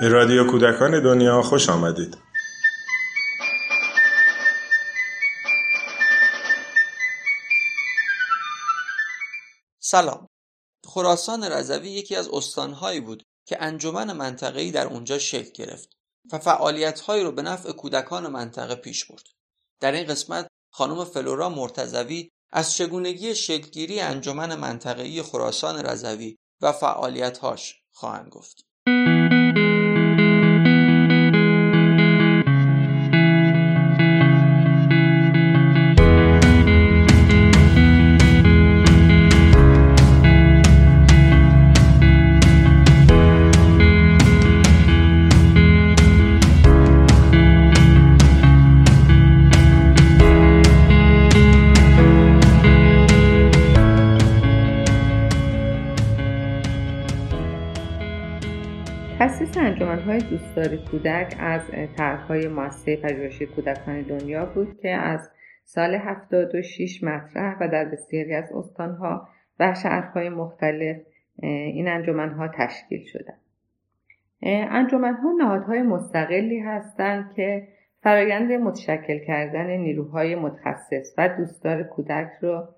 به رادیو کودکان دنیا خوش آمدید. سلام. خراسان رضوی یکی از استانهایی بود که انجمن منطقه‌ای در اونجا شکل گرفت و فعالیت‌هایی رو به نفع کودکان منطقه پیش برد. در این قسمت خانم فلورا مرتضوی از چگونگی شکلگیری انجمن منطقه‌ای خراسان رضوی و فعالیت‌هاش خواهند گفت. دوستدار کودک از طرحهای مؤسسه پژوهشی کودکان دنیا بود که از سال 76 مطرح و در بسیاری از استانها و شهرهای مختلف این انجمنها تشکیل شدن. انجمنها نهادهای مستقلی هستند که فرایند متشکل کردن نیروهای متخصص و دوستدار کودک رو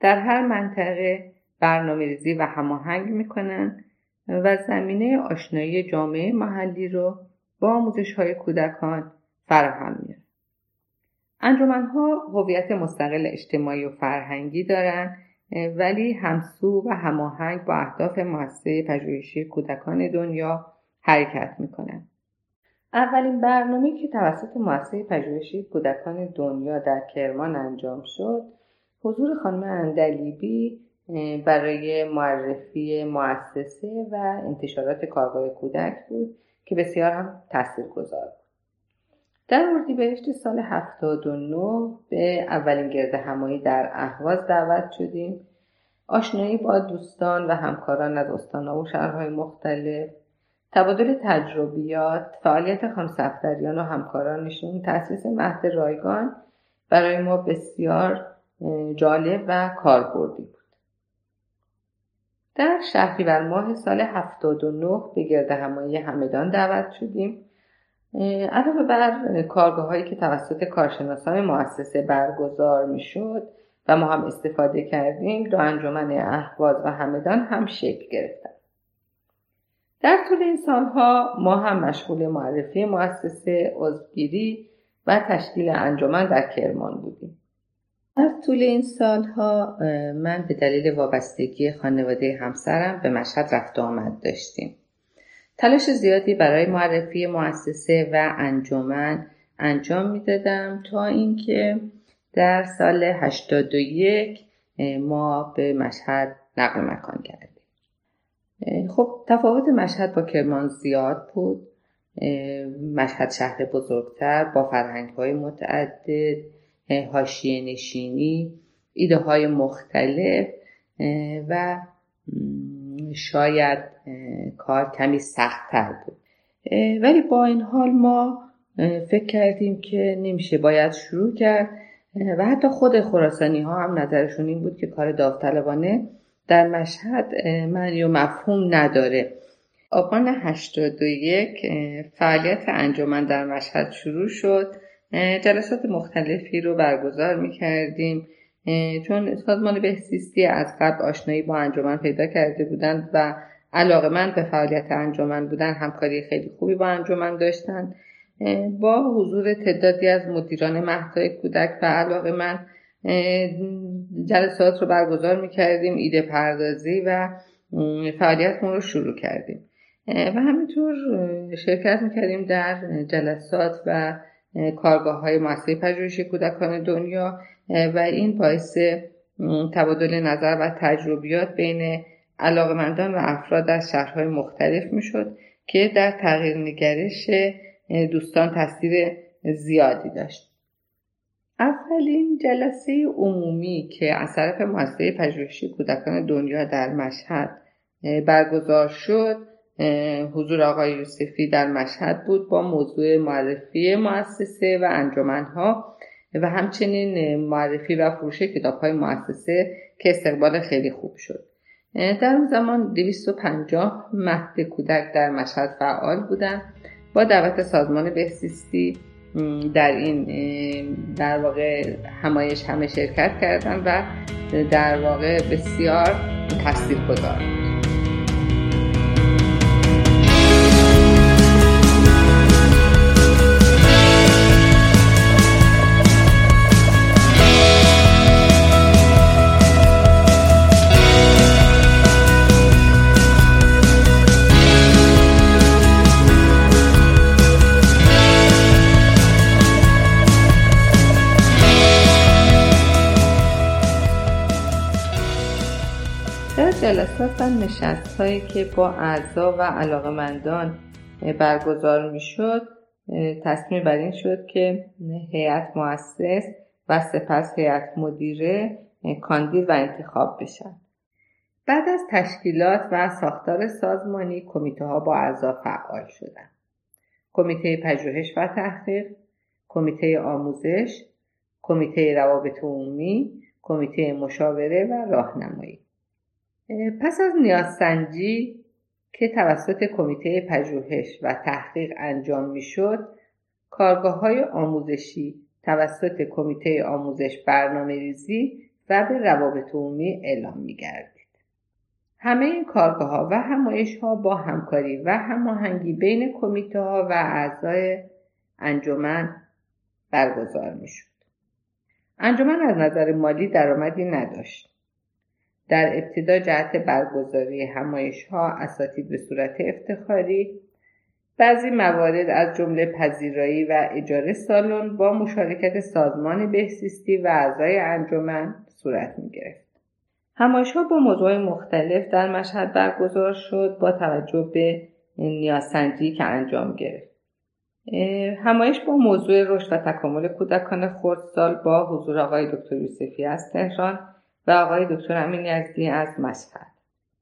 در هر منطقه برنامه ریزی و هماهنگ می‌کنن. و زمینه آشنایی جامعه محلی رو با آموزش های کودکان فراهم میاره. انجمنها هویت مستقل اجتماعی و فرهنگی دارند ولی همسو و هماهنگ با اهداف مؤسسه پژوهشی کودکان دنیا حرکت می‌کنند. اولین برنامه که توسط مؤسسه پژوهشی کودکان دنیا در کرمان انجام شد حضور خانم اندلیبی برای معرفی مؤسسه و انتشارات کارگاه کودک بود که بسیار هم گذار بود. در اردیبهشت سال 79 به اولین گرد همایی در اهواز دعوت شدیم. آشنایی با دوستان و همکاران از استانها و شهرهای مختلف تبادل تجربیات فعالیت خانم صفدریان و همکارانشون تاسیس مهد رایگان برای ما بسیار جالب و کاربردی بود. در شهریور ماه سال 79 به گرد همایی همدان دعوت شدیم. علاوه بر کارگاه هایی که توسط کارشناسان مؤسسه برگزار می‌شد و ما هم استفاده کردیم دو انجمن اهواز و همدان هم شکل گرفتن. در طول این سالها ما هم مشغول معرفی مؤسسه عضوگیری و تشکیل انجمن در کرمان بودیم. در طول این سالها من به دلیل وابستگی خانواده همسرم به مشهد رفت و آمد داشتیم. تلاش زیادی برای معرفی مؤسسه و انجمن انجام می‌دادم تا اینکه در سال 81 ما به مشهد نقل مکان کردیم. خب تفاوت مشهد با کرمان زیاد بود. مشهد شهر بزرگتر با فرهنگ های متعدد هاشیه نشینی ایده های مختلف و شاید کار کمی سختتر بود. ولی با این حال ما فکر کردیم که نمیشه باید شروع کرد. و حتی خود خراسانی ها هم نظرشون این بود که کار داوطلبانه در مشهد معنی و مفهوم نداره. آبان 81 فعالیت انجمن در مشهد شروع شد. جلسات مختلفی رو برگزار می کردیم چون سازمان بهزیستی از قبل آشنایی با انجمن پیدا کرده بودند و علاقه من به فعالیت انجمن بودن همکاری خیلی خوبی با انجمن داشتن. با حضور تعدادی از مدیران مهدای کودک و علاقه من جلسات رو برگزار می کردیم ایده پردازی و فعالیتمون رو شروع کردیم. و همینطور شرکت می کردیم در جلسات و کارگاه های مؤسسه پژوهشی کودکان دنیا و این باعث تبادل نظر و تجربیات بین علاقمندان و افراد از شهرهای مختلف می‌شد که در تغییر نگرش دوستان تاثیر زیادی داشت. اولین جلسه عمومی که از طرف مؤسسه پژوهشی کودکان دنیا در مشهد برگزار شد حضور آقای یوسفی در مشهد بود با موضوع معرفی مؤسسه و انجمنها و همچنین معرفی و فروش کتاب های مؤسسه که استقبال خیلی خوب شد. در اون زمان 250 مهد کودک در مشهد فعال بودن. با دعوت سازمان بهزیستی در این در واقع همایش همه شرکت کردن و در واقع بسیار تاثیر نشست هایی که با اعضا و علاقمندان برگزار می شد تصمیم بر این شد که هیئت مؤسس و سپس هیئت مدیره کاندید و انتخاب بشن. بعد از تشکیلات و ساختار سازمانی کمیته ها با اعضا فعال شدند. کمیته پژوهش و تحقیق کمیته آموزش کمیته روابط عمومی کمیته مشاوره و راهنمایی. پس از نیازسنجی که توسط کمیته پژوهش و تحقیق انجام می‌شد کارگاه های آموزشی توسط کمیته آموزش برنامه ریزی و به روابط عمومی اعلام می گردید. همه این کارگاه ها و همایش ها با همکاری و هماهنگی بین کمیته ها و اعضای انجمن برگزار می شد. انجمن از نظر مالی درآمدی نداشت. در ابتدا جهت برگزاری همایش ها اساتید به صورت افتخاری بعضی موارد از جمله پذیرایی و اجاره سالن با مشارکت سازمان بهسیستی و اعضای انجمن صورت می گرفت. همایش ها با موضوع مختلف در مشهد برگزار شد با توجه به نیازسنجی که انجام گرفت. همایش با موضوع رشد و تکامل کودکان خردسال با حضور آقای دکتر یوسفی از تهران و آقای دکتر امین یزدی از مشهد.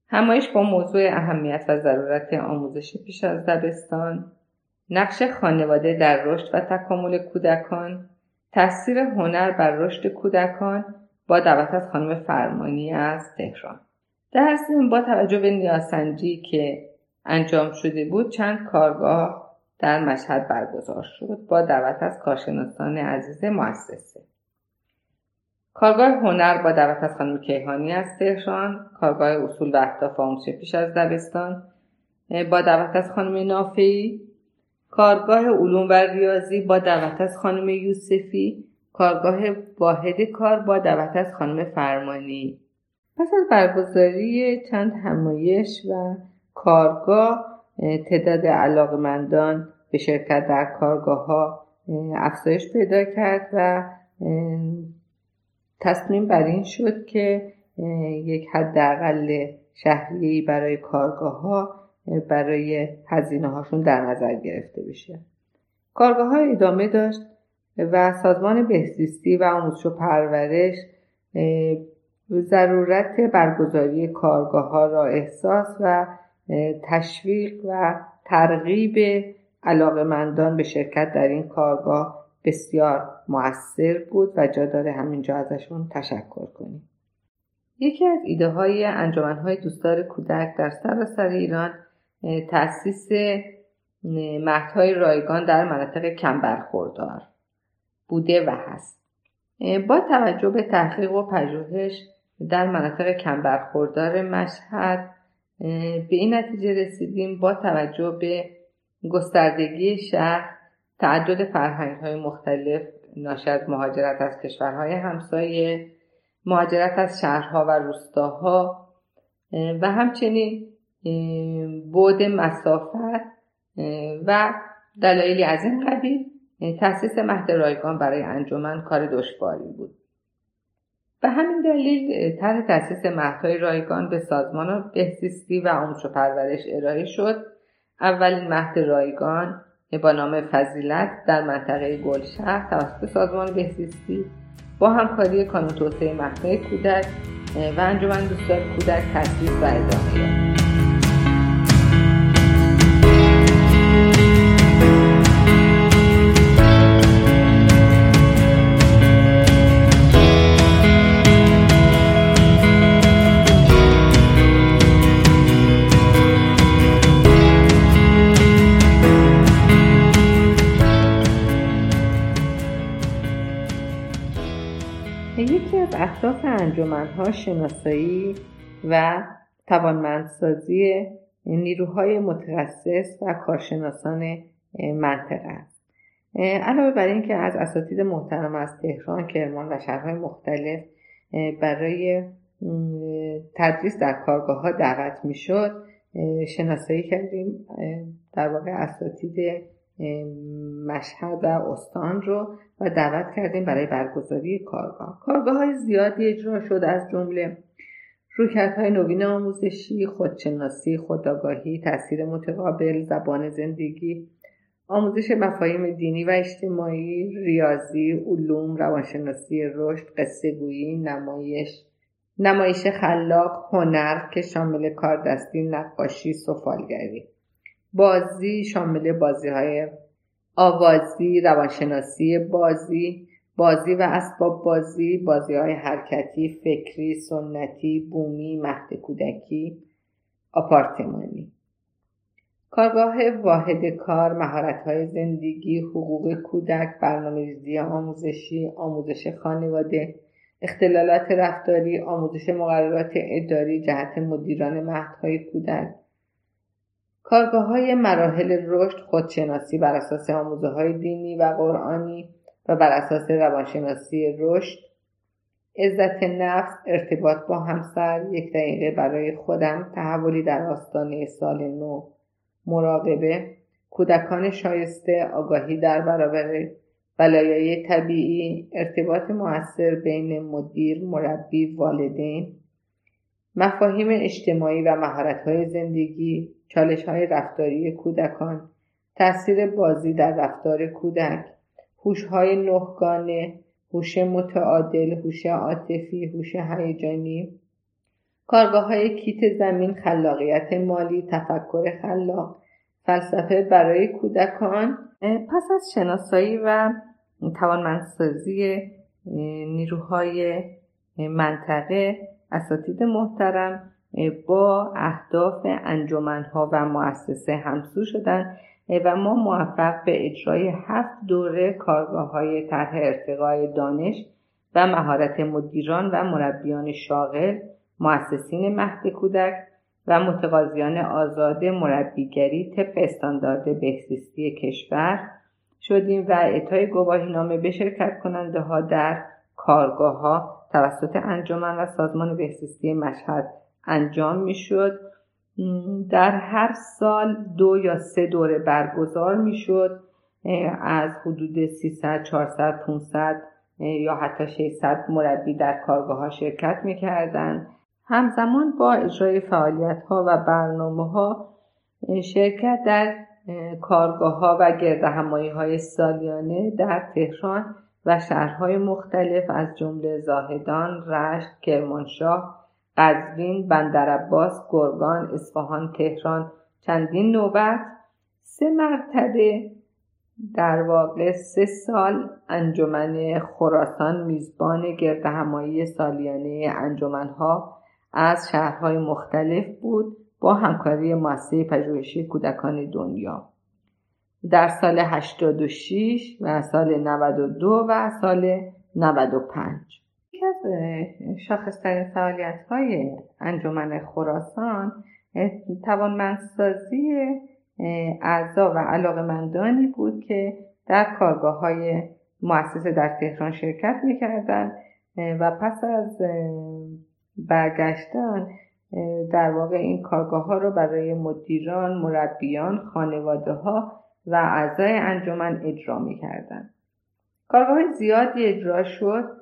همایش با موضوع اهمیت و ضرورت آموزش پیش از دبستان نقش خانواده در رشد و تکامل کودکان تاثیر هنر بر رشد کودکان با دعوت از خانم فرمانی از تهران. در ضمن با توجه به نیاسنجی که انجام شده بود چند کارگاه در مشهد برگزار شد با دعوت از کارشناسان عزیز مؤسسه. کارگاه هنر با دعوت از خانم کیهانی از تهران کارگاه اصول و اهداف آموزش پیش از دبستان با دعوت از خانم نافعی کارگاه علوم و ریاضی با دعوت از خانم یوسفی کارگاه واحد کار با دعوت از خانم فرمانی. پس از برگزاری چند همایش و کارگاه تعداد علاقمندان به شرکت در کارگاه ها افزایش پیدا کرد و تصمیم بر این شد که یک حداقل شهریه‌ای برای کارگاه ها برای هزینه هاشون در نظر گرفته بشه. کارگاه ها ادامه داشت و سازمان بهزیستی و آموزش و پرورش ضرورت برگزاری کارگاه ها را احساس و تشویق و ترغیب علاقمندان به شرکت در این کارگاه بسیار موثر بود و جا داره همینجا ازشون تشکر کنیم. یکی از ایده های انجمن های دوستدار کودک در سراسر ایران تأسیس مهدهای رایگان در مناطق کم برخوردار بوده و هست. با توجه به تحقیق و پژوهش در مناطق کم برخوردار مشهد به این نتیجه رسیدیم با توجه به گستردگی شهر تعدد فرهنگ های مختلف ناشی از مهاجرت از کشورهای همسایه مهاجرت از شهرها و روستاها و همچنین بود مسافت و دلایلی از این قبیل تاسیس مهد رایگان برای انجمن کار دشواری بود. به همین دلیل طرح تاسیس مهدهای رایگان به سازمان بهزیستی و آموزش و پرورش ارائه شد. اولین مهد رایگان با نام فضیلت در منطقه گلشهر توسط سازمان بهزیستی با همکاری کانون توسعه مهدهای کودک و انجمن دوستدار کودک تاسیس و ادامه یافت اهداف انجمنها شناسایی و توانمندسازی نیروهای متخصص و کارشناسان منطقه است. علاوه بر اینکه از اساتید محترم از تهران کرمان و شهرهای مختلف برای تدریس در کارگاه ها دعوت می شد شناسایی کردیم در واقع اساتید مشهد و استان رو و دعوت کردیم برای برگزاری کارگاه. کارگاه های زیادی اجرا شد از جمله رویکردهای نوین آموزشی خودشناسی خودآگاهی تاثیر متقابل زبان زندگی آموزش مفاهیم دینی و اجتماعی ریاضی علوم روانشناسی رشد قصه گویی نمایش نمایش خلاق هنر که شامل کاردستی نقاشی سفالگری. بازی شامل بازی های آوازی روانشناسی بازی بازی و اسباب بازی بازی های حرکتی فکری سنتی بومی مهد کودکی آپارتمانی. کارگاه واحد کار مهارت های زندگی حقوق کودک برنامه ریزی آموزشی آموزش خانواده اختلالات رفتاری آموزش مقررات اداری جهت مدیران مهدهای کودک. کارگاه های مراحل رشد خودشناسی بر اساس آموزه های دینی و قرآنی و بر اساس روانشناسی رشد. عزت نفس ارتباط با همسر یک دقیقه برای خودم تحولی در آستانه سال نو. مراقبه کودکان شایسته آگاهی در برابر بلایای طبیعی ارتباط موثر بین مدیر مربی والدین. مفاهیم اجتماعی و مهارت‌های زندگی. چالش‌های رفتاری کودکان تاثیر بازی در رفتار کودک هوش‌های نهگانه هوش متعادل هوش عاطفی هوش هیجانی. کارگاه های کیت زمین خلاقیت مالی تفکر خلاق فلسفه برای کودکان. پس از شناسایی و توانمندسازی نیروهای منطقه اساتید محترم با اهداف انجمنها و مؤسسه همسو شدن و ما موفق به اجرای هفت دوره کارگاه های طرح ارتقای دانش و مهارت مدیران و مربیان شاغل مؤسسین مهد کودک و متقاضیان آزاد مربیگری طبق استاندارد بهزیستی کشور شدیم و اعطای گواهی نامه به شرکت کننده ها در کارگاه ها توسط انجمن و سازمان بهزیستی مشهد انجام می شد در هر سال دو یا سه دوره برگزار می شد از حدود 300 400 500 یا حتی 600 مربی در کارگاه ها شرکت می کردن. همزمان با اجرای فعالیت ها و برنامه ها شرکت در کارگاه ها و گردهمایی های سالیانه در تهران و شهرهای مختلف از جمله زاهدان، رشت، کرمانشاه، قزوین، بندرعباس، گرگان، اصفهان، تهران چندین نوبت. سه مرتبه در واقع سه سال انجمن خراسان میزبان گردهمایی سالیانه انجمنها از شهرهای مختلف بود با همکاری مؤسسه پژوهشی کودکان دنیا. در سال 86 و سال 92 و سال 95 یکی از شاخصترین فعالیت های انجمن خراسان توانمندسازی اعضا و علاقمندانی بود که در کارگاه های مؤسسه در تهران شرکت می‌کردند و پس از برگشتن در واقع این کارگاه ها رو برای مدیران، مربیان، خانواده ها و اعضای انجمن اجرا می‌کردند. کارگاه زیادی اجرا شد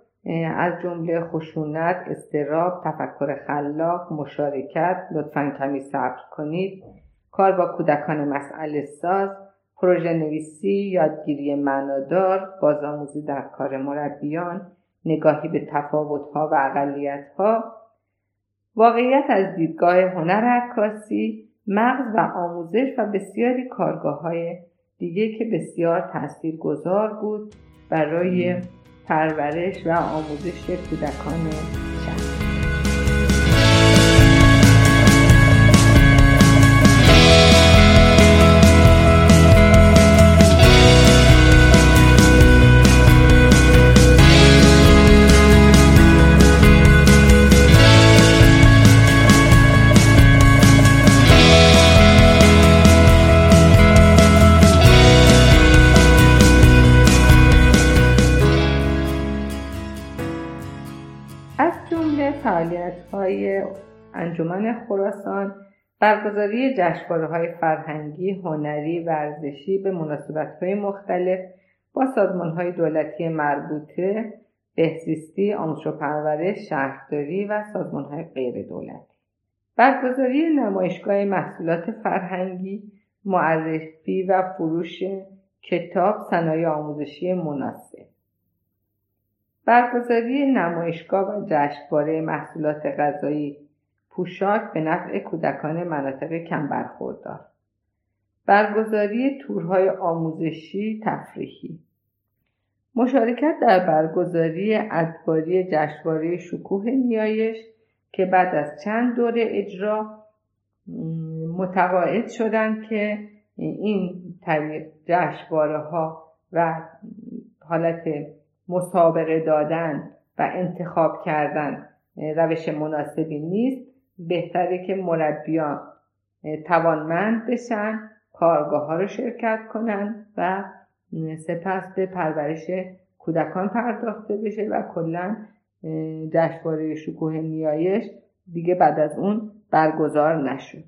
از جمله خشونت، استراب، تفکر خلاق، مشارکت، لطفا کمی صبر کنید، کار با کودکان مسئله ساز، پروژه نویسی، یادگیری معنادار، بازآموزی در کار مربیان، نگاهی به تفاوتها و اقلیتها، واقعیت از دیدگاه هنر عکاسی، مغز و آموزش و بسیاری کارگاه های دیگه که بسیار تأثیر گذار بود برای پرورش و آموزش کودکان. برگزاری جشنواره های فرهنگی، هنری، ورزشی به مناسبت های مختلف با سازمان های دولتی مربوطه، بهزیستی، آموزش و پرورش، شهرداری و سازمان های غیر دولتی. برگزاری نمایشگاه محصولات فرهنگی، معرفی و فروش کتاب صنایع آموزشی مناسب برگزاری نمایشگاه و جشنواره محصولات غذایی پوشاک به نفع کودکان مناطق کم برخوردار برگزاری تورهای آموزشی تفریحی. مشارکت در برگزاری ادواری جشنواره شکوه نیایش که بعد از چند دوره اجرا متقاعد شدند که این جشنواره ها و حالت مسابقه دادن و انتخاب کردن روش مناسبی نیست. بهتره که مربیان توانمند بشن کارگاه ها رو شرکت کنن و سپس به پرورش کودکان پرداخته بشه و کلا جشنواره شکوه نیایش دیگه بعد از اون برگزار نشد.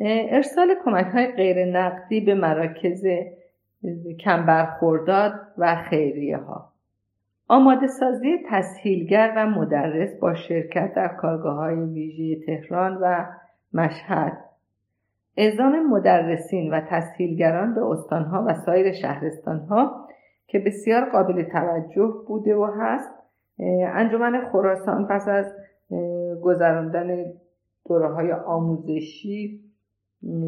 ارسال کمک های غیر نقدی به مراکز کم برخورداد و خیریه ها آماده سازی تسهیلگر و مدرس با شرکت در کارگاه های ویژه تهران و مشهد. اعزام مدرسین و تسهیلگران به استانها و سایر شهرستانها که بسیار قابل توجه بوده و هست انجمن خراسان پس از گذراندن دوره های آموزشی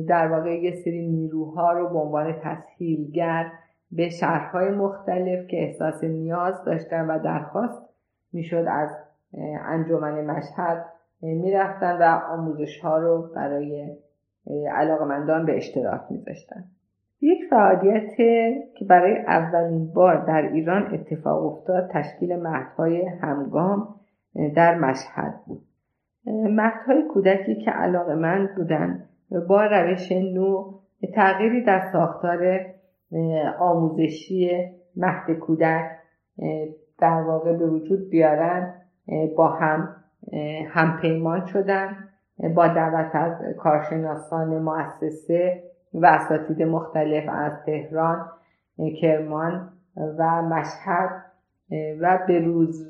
در واقع یه سری نیروها رو به عنوان تسهیلگر به شهرهای مختلف که احساس نیاز داشتن و درخواست می‌شد از انجمن مشهد می‌رفتن و آموزش ها رو برای علاقمندان به اشتراک میذاشتن. یک فعالیت که برای اولین بار در ایران اتفاق افتاد تشکیل مهدهای همگام در مشهد بود. مهدهای کودکی که علاقمند بودند با روش نو تغییری در ساختار آموزشی مهد کودک در واقع به وجود بیارن با هم همپیمان شدن با دعوت از کارشناسان مؤسسه و اساتید مختلف از تهران کرمان و مشهد و به روز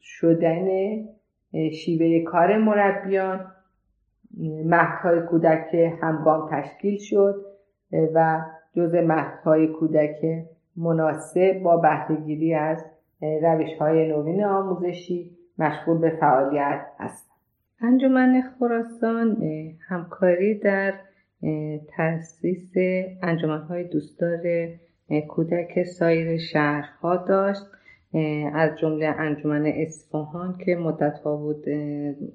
شدن شیوه کار مربیان مهدهای کودک همگام تشکیل شد و جز مهدهای کودک مناسب با بهرهگیری از روش های نوین آموزشی مشغول به فعالیت هست انجمن خراسان همکاری در تاسیس های دوستدار کودک سایر شهرها داشت. از جمله انجمن اصفهان که مدت ها بود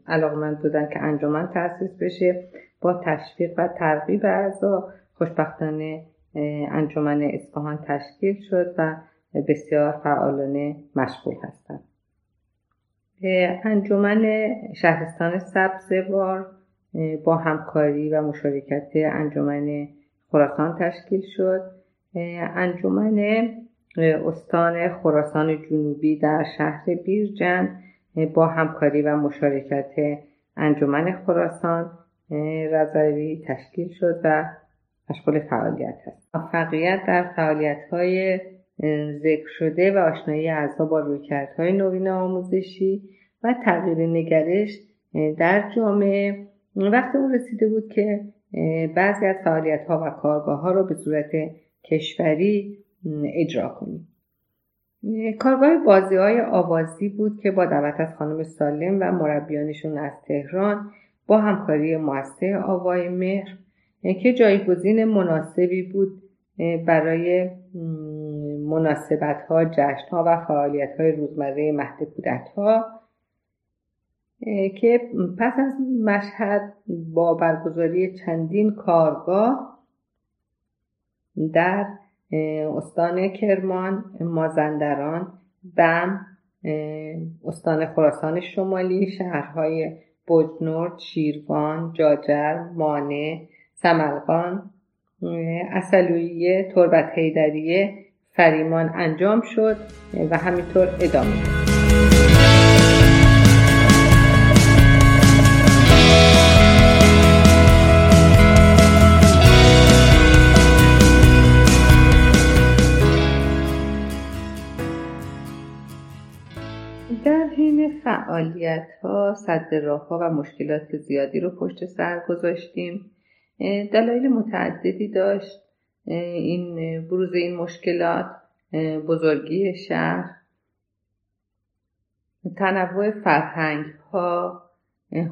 علاقمند بودن که انجمن تأسیس بشه با تشویق و ترغیب اعضا خوشبختانه انجمن اصفهان تشکیل شد و بسیار فعالانه مشغول هستند. انجمن شهرستان سبزوار با همکاری و مشارکت انجمن خراسان تشکیل شد. انجمن استان خراسان جنوبی در شهر بیرجن با همکاری و مشارکت انجمن خراسان رضوی تشکیل شد و مشغول فعالیت است موفقیت در فعالیت های ذکر شده و آشنایی اعضا با رویکردهای نوین آموزشی و تغییر نگرش در جامعه. وقت اون رسیده بود که بعضی از فعالیت ها و کارگاه ها رو به صورت کشوری اجرا کنیم. کارگاه بازی های آوازی بود که با دعوت از خانم سالم و مربیانشون از تهران با همکاری مؤسسه آوای مهر که جایگزین مناسبی بود برای مناسبت ها جشن ها و فعالیت های روزمره مهد کودک ها که پس از مشهد با برگزاری چندین کارگاه در استان کرمان مازندران بم استان خراسان شمالی شهرهای بجنورد شیروان جاجر مانه سمرقان اصلویه تربت هیدریه فریمان انجام شد و همینطور ادامه در حین فعالیت ها صد راه ها و مشکلات زیادی رو پشت سر گذاشتیم. دلایل متعددی داشت. این بروز این مشکلات بزرگی شهر تنوع فرهنگ ها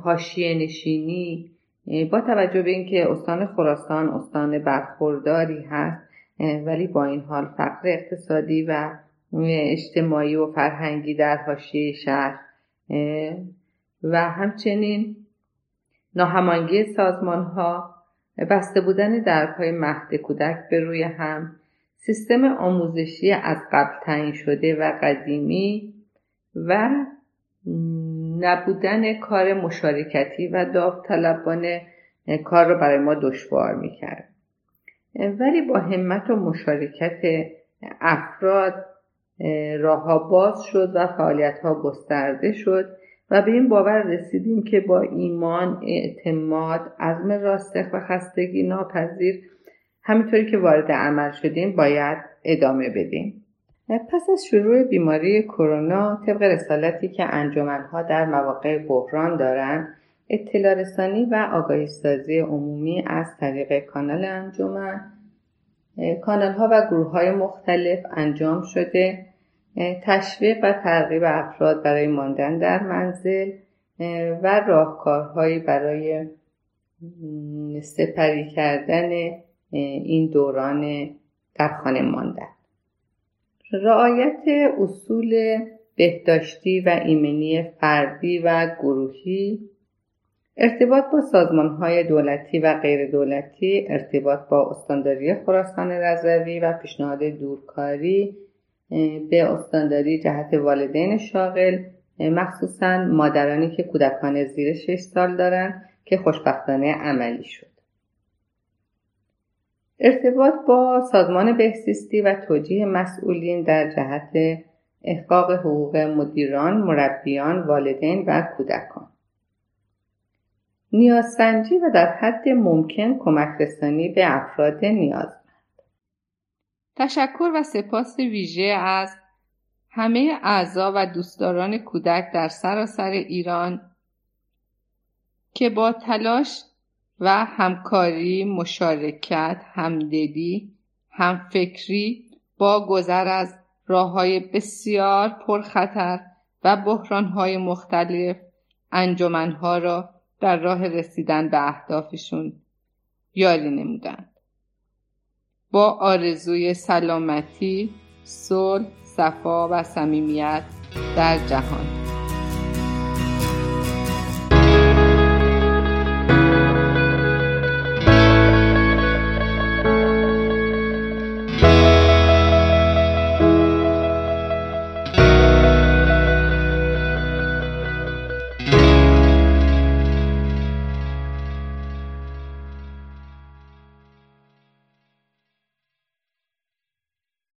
حاشیه نشینی با توجه به اینکه استان خراسان استان برخورداری هست ولی با این حال فقر اقتصادی و اجتماعی و فرهنگی در حاشیه شهر. و همچنین ناهمانگی سازمان ها بسته بودن درپای مهد کودک به روی هم سیستم آموزشی از قبل تعیین شده و قدیمی و نبودن کار مشارکتی و داوطلبانه کار رو برای ما دشوار می‌کرد. ولی با همت و مشارکت افراد راهها باز شد و فعالیت ها گسترده شد. و به این باور رسیدیم که با ایمان، اعتماد، عزم راستخ و خستگی ناپذیر همینطوری که وارد عمل شدیم باید ادامه بدیم. پس از شروع بیماری کرونا طبق رسالتی که انجمنها در مواقع بحران دارند اطلاع رسانی و آگاهی سازی عمومی از طریق کانال انجمن کانال ها و گروه های مختلف انجام شده تشویق و ترغیب افراد برای ماندن در منزل و راهکارهایی برای سپری کردن این دوران در خانه ماندن. رعایت اصول بهداشتی و ایمنی فردی و گروهی ارتباط با سازمان های دولتی و غیر دولتی ارتباط با استانداری خراسان رضوی و پیشنهاد دورکاری به استانداری جهت والدین شاغل مخصوصا مادرانی که کودکان زیر 6 سال دارند که خوشبختانه عملی شد. ارتباط با سازمان بهسیستی و توجیه مسئولین در جهت احقاق حقوق مدیران، مربیان، والدین و کودکان. نیازسنجی و در حد ممکن کمک رسانی به افراد نیازمند تشکر و سپاس ویژه از همه اعضا و دوستداران کودک در سراسر ایران که با تلاش و همکاری، مشارکت، همدلی، همفکری با گذر از راه های بسیار پرخطر و بحران های مختلف انجمنها را در راه رسیدن به اهدافشون یاری نمودند. با آرزوی سلامتی، صلح، صفا و صمیمیت در جهان.